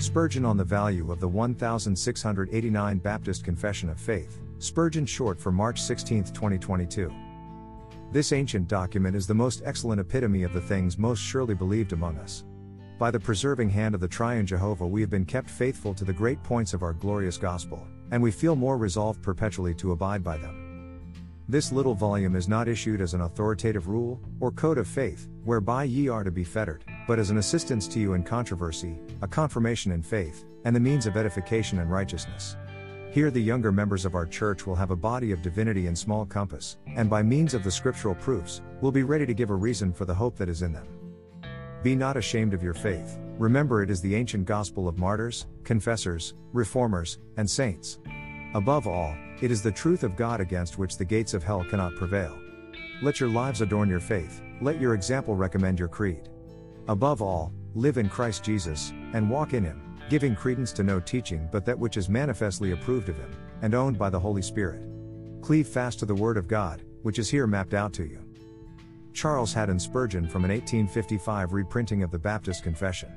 Spurgeon on the value of the 1689 Baptist Confession of Faith, Spurgeon short for March 16, 2022. This ancient document is the most excellent epitome of the things most surely believed among us. By the preserving hand of the triune Jehovah, we have been kept faithful to the great points of our glorious gospel, and we feel more resolved perpetually to abide by them. This little volume is not issued as an authoritative rule, or code of faith, whereby ye are to be fettered, but as an assistance to you in controversy, a confirmation in faith, and the means of edification and righteousness. Here the younger members of our church will have a body of divinity in small compass, and by means of the scriptural proofs, will be ready to give a reason for the hope that is in them. Be not ashamed of your faith, remember it is the ancient gospel of martyrs, confessors, reformers, and saints. Above all, it is the truth of God against which the gates of hell cannot prevail. Let your lives adorn your faith, let your example recommend your creed. Above all, live in Christ Jesus, and walk in Him, giving credence to no teaching but that which is manifestly approved of Him, and owned by the Holy Spirit. Cleave fast to the Word of God, which is here mapped out to you. Charles Haddon Spurgeon from an 1855 reprinting of the Baptist Confession.